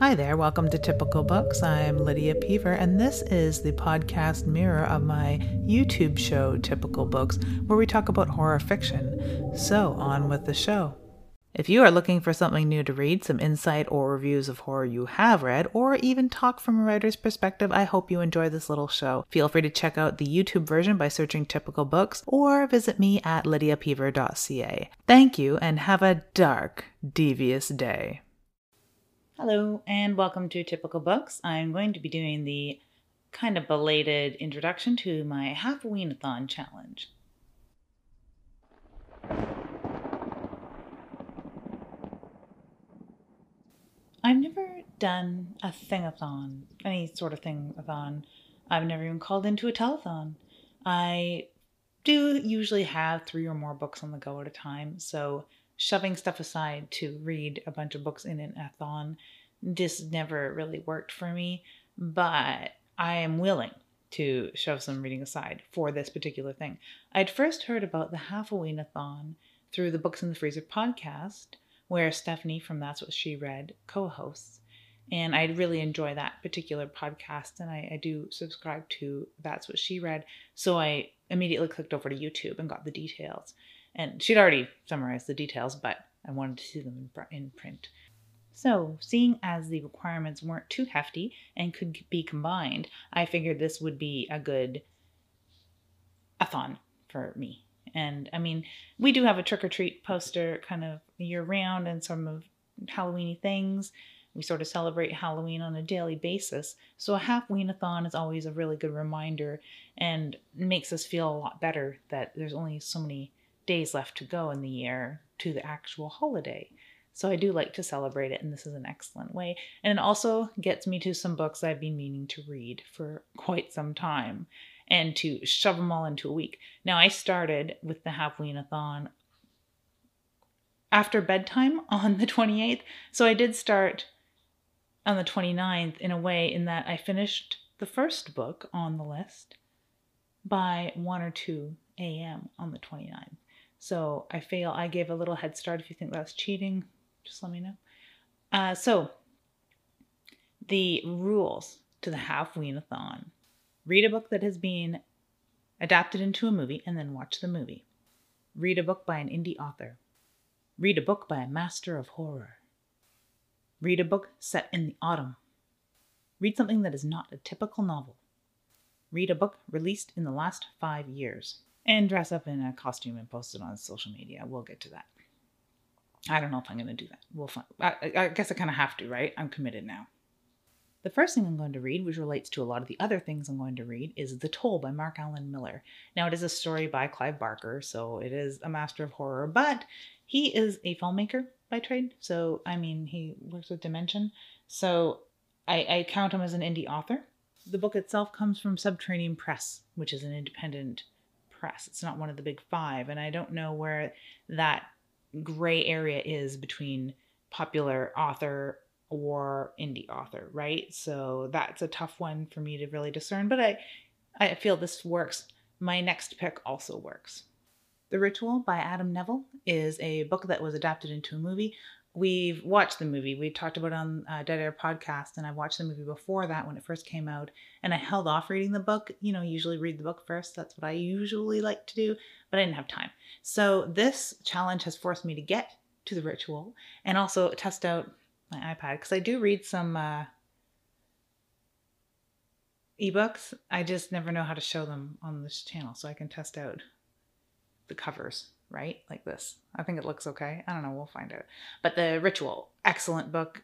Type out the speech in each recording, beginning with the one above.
Hi there, welcome to Typical Books. I'm Lydia Peever, and this is the podcast mirror of my YouTube show, Typical Books, where we talk about horror fiction. So, on with the show. If you are looking for something new to read, some insight or reviews of horror you have read, or even talk from a writer's perspective, I hope you enjoy this little show. Feel free to check out the YouTube version by searching Typical Books, or visit me at lydiapeever.ca. Thank you, and have a dark, devious day. Hello, and welcome to Typical Books. I'm going to be doing the kind of belated introduction to my Halloween-a-thon challenge. I've never done a thing-a-thon, any sort of thing-a-thon. I've never even called into a telethon. I do usually have three or more books on the go at a time, so shoving stuff aside to read a bunch of books in an athon just never really worked for me. But I am willing to shove some reading aside for this particular thing. I'd first heard about the Halloween-a-thon through the Books in the Freezer podcast, where Stephanie from That's What She Read co hosts. And I really enjoy that particular podcast, and I, I, do subscribe to That's What She Read. So I immediately clicked over to YouTube and got the details and she'd already summarized the details, but I wanted to see them in print. So, seeing as the requirements weren't too hefty and could be combined, I figured this would be a good a thon for me. And I mean, we do have a trick or treat poster kind of year round and some of Halloweeny things. We sort of celebrate Halloween on a daily basis. So a Halloween-a-thon is always a really good reminder and makes us feel a lot better that there's only so many days left to go in the year to the actual holiday. So I do like to celebrate it, and this is an excellent way. And it also gets me to some books I've been meaning to read for quite some time and to shove them all into a week. Now, I started with the Halloween-a-thon after bedtime on the 28th. So I did start on the 29th in a way in that I finished the first book on the list by 1 or 2 a.m. on the 29th. So I fail. I gave a little head start. If you think that's cheating, just let me know. Uh, so the rules to the Halloween-a-thon. Read a book that has been adapted into a movie and then watch the movie. Read a book by an indie author. Read a book by a master of horror. Read a book set in the autumn. Read something that is not a typical novel. Read a book released in the last five years and dress up in a costume and post it on social media. We'll get to that. I don't know if I'm going to do that. We'll find. I, I guess I kind of have to, right? I'm committed now. The first thing I'm going to read, which relates to a lot of the other things I'm going to read, is The Toll by Mark Alan Miller. Now, it is a story by Clive Barker, so it is a master of horror, but he is a filmmaker by trade. So, I mean, he works with Dimension. So, I, I count him as an indie author. The book itself comes from Subterranean Press, which is an independent press. It's not one of the big five. And I don't know where that gray area is between popular author or indie author, right? So that's a tough one for me to really discern, but I I feel this works. My next pick also works. The Ritual by Adam Nevill is a book that was adapted into a movie we've watched the movie. We talked about on uh, Dead Air podcast, and I watched the movie before that when it first came out. And I held off reading the book. You know, usually read the book first. That's what I usually like to do, but I didn't have time. So this challenge has forced me to get to the ritual and also test out my iPad because I do read some uh, ebooks. I just never know how to show them on this channel, so I can test out the covers right? Like this. I think it looks okay. I don't know. We'll find out. But The Ritual, excellent book.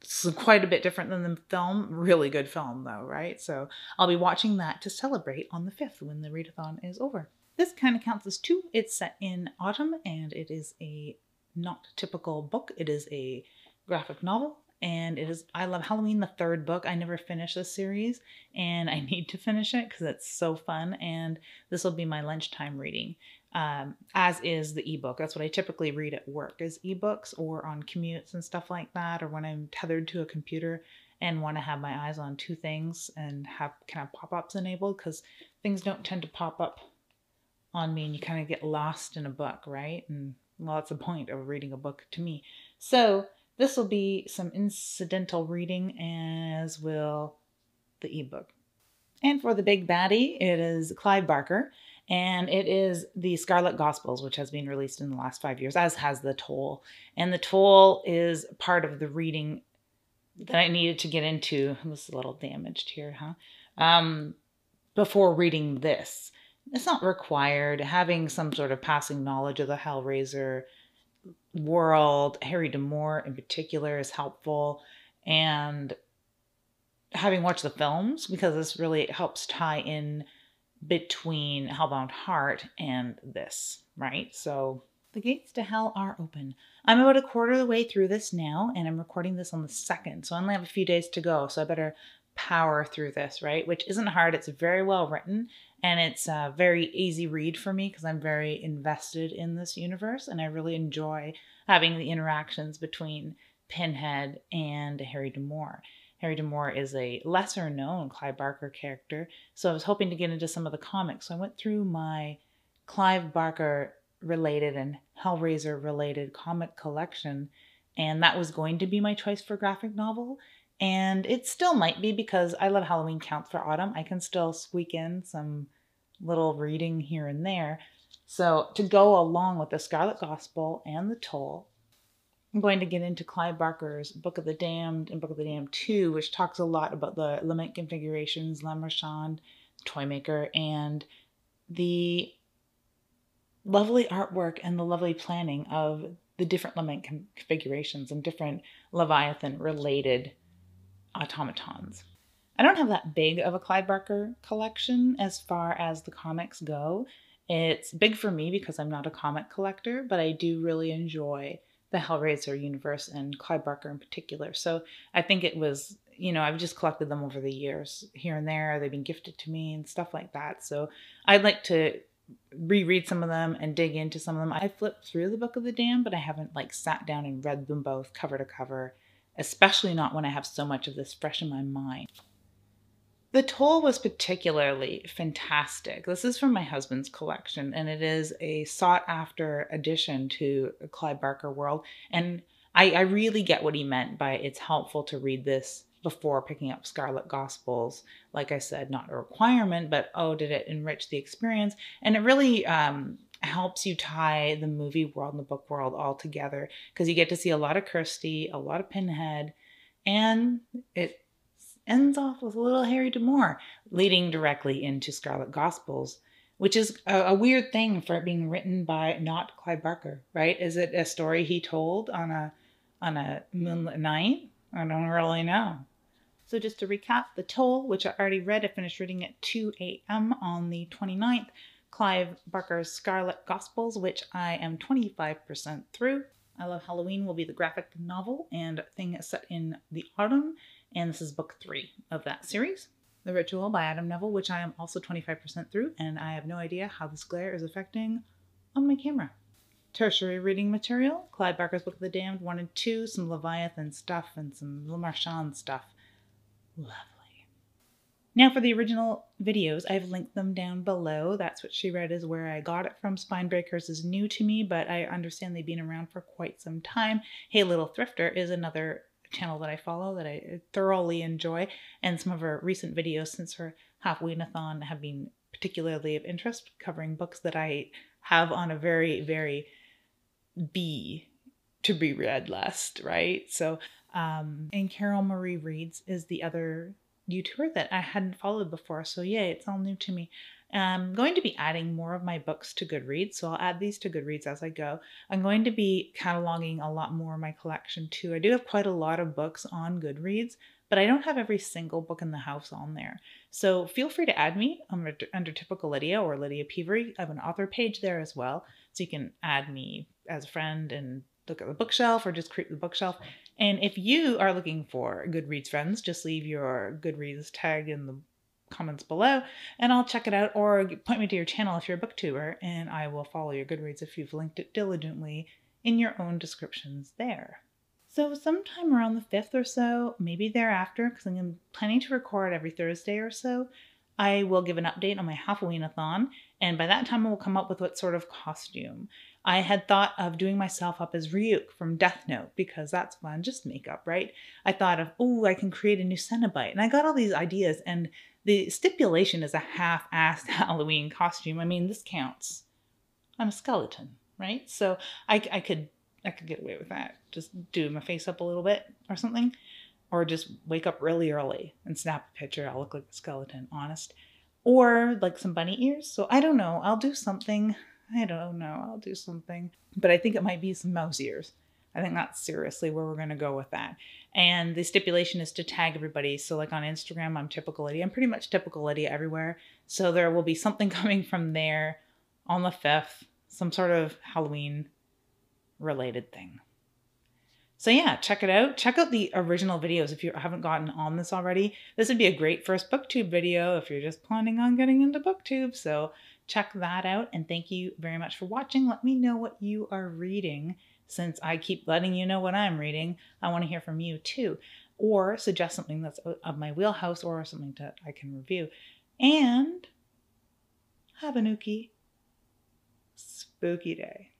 It's quite a bit different than the film. Really good film, though, right? So I'll be watching that to celebrate on the 5th when the readathon is over. This kind of counts as two. It's set in autumn and it is a not typical book. It is a graphic novel and it is I love Halloween the third book. I never finished this series and I need to finish it because it's so fun and this will be my lunchtime reading um, as is the ebook. That's what I typically read at work is ebooks or on commutes and stuff like that, or when I'm tethered to a computer and want to have my eyes on two things and have kind of pop-ups enabled because things don't tend to pop up on me and you kind of get lost in a book, right? And well, that's the point of reading a book to me. So this will be some incidental reading, as will the ebook. And for the big baddie, it is Clive Barker, and it is the Scarlet Gospels, which has been released in the last five years, as has The Toll. And The Toll is part of the reading that I needed to get into. This is a little damaged here, huh? Um, before reading this. It's not required. Having some sort of passing knowledge of the Hellraiser world, Harry D'Amour in particular, is helpful. And having watched the films, because this really helps tie in between Hellbound Heart and this, right? So the gates to hell are open. I'm about a quarter of the way through this now, and I'm recording this on the second, so I only have a few days to go. So I better power through this, right? Which isn't hard. It's very well written, and it's a very easy read for me because I'm very invested in this universe, and I really enjoy having the interactions between Pinhead and Harry D'Amour. Harry D'Amour is a lesser known Clive Barker character, so I was hoping to get into some of the comics. So I went through my Clive Barker related and Hellraiser related comic collection, and that was going to be my choice for graphic novel. And it still might be because I love Halloween Counts for Autumn. I can still squeak in some little reading here and there. So, to go along with the Scarlet Gospel and the Toll, I'm going to get into Clive Barker's Book of the Damned and Book of the Damned 2, which talks a lot about the lament configurations, Le Marchand, Toymaker, and the lovely artwork and the lovely planning of the different lament configurations and different Leviathan related automatons. I don't have that big of a Clive Barker collection as far as the comics go. It's big for me because I'm not a comic collector, but I do really enjoy the Hellraiser universe and Clive Barker in particular. So I think it was, you know, I've just collected them over the years here and there. They've been gifted to me and stuff like that. So I'd like to reread some of them and dig into some of them. I flipped through the Book of the Damned, but I haven't like sat down and read them both cover to cover, especially not when I have so much of this fresh in my mind. The toll was particularly fantastic. This is from my husband's collection, and it is a sought after addition to Clive Barker world. And I, I really get what he meant by it's helpful to read this before picking up Scarlet Gospels. Like I said, not a requirement, but oh, did it enrich the experience? And it really um, helps you tie the movie world and the book world all together because you get to see a lot of Kirsty, a lot of Pinhead, and it ends off with a little Harry D'Amour, leading directly into Scarlet Gospels, which is a, a, weird thing for it being written by not Clive Barker, right? Is it a story he told on a on a moonlit night? I don't really know. So just to recap, The Toll, which I already read, I finished reading at 2 a.m. on the 29th. Clive Barker's Scarlet Gospels, which I am 25% through. I Love Halloween will be the graphic novel and thing set in the autumn and this is book three of that series. The Ritual by Adam Nevill, which I am also 25% through, and I have no idea how this glare is affecting on my camera. Tertiary reading material Clive Barker's Book of the Damned 1 and 2, some Leviathan stuff, and some Le Marchand stuff. Lovely. Now, for the original videos, I've linked them down below. That's what she read is where I got it from. Spinebreakers is new to me, but I understand they've been around for quite some time. Hey Little Thrifter is another channel that I follow that I thoroughly enjoy, and some of her recent videos since her Halloween-a-thon have been particularly of interest, covering books that I have on a very, very B to be read list, right? So, um, and Carol Marie Reads is the other YouTuber that I hadn't followed before. So, yeah, it's all new to me. I'm going to be adding more of my books to Goodreads, so I'll add these to Goodreads as I go. I'm going to be cataloging a lot more of my collection too. I do have quite a lot of books on Goodreads, but I don't have every single book in the house on there. So feel free to add me under, under Typical Lydia or Lydia Pevery. I have an author page there as well, so you can add me as a friend and look at the bookshelf or just create the bookshelf. And if you are looking for Goodreads friends, just leave your Goodreads tag in the comments below and I'll check it out or point me to your channel if you're a booktuber and I will follow your Goodreads if you've linked it diligently in your own descriptions there. So sometime around the 5th or so, maybe thereafter, because I'm planning to record every Thursday or so, I will give an update on my Halloween-a-thon, and by that time I will come up with what sort of costume. I had thought of doing myself up as Ryuk from Death Note because that's fun, just makeup, right? I thought of, oh, I can create a new Cenobite. And I got all these ideas, and the stipulation is a half assed Halloween costume. I mean, this counts. I'm a skeleton, right? So I, I could I could get away with that. Just do my face up a little bit or something. Or just wake up really early and snap a picture. I'll look like a skeleton, honest. Or like some bunny ears. So I don't know. I'll do something. I don't know. I'll do something. But I think it might be some mouse ears. I think that's seriously where we're going to go with that. And the stipulation is to tag everybody. So, like on Instagram, I'm typical Lydia. I'm pretty much typical Lydia everywhere. So, there will be something coming from there on the 5th, some sort of Halloween related thing. So, yeah, check it out. Check out the original videos if you haven't gotten on this already. This would be a great first booktube video if you're just planning on getting into booktube. So, check that out. And thank you very much for watching. Let me know what you are reading since I keep letting you know what I'm reading. I want to hear from you too. Or suggest something that's of my wheelhouse or something that I can review. And have a nookie spooky day.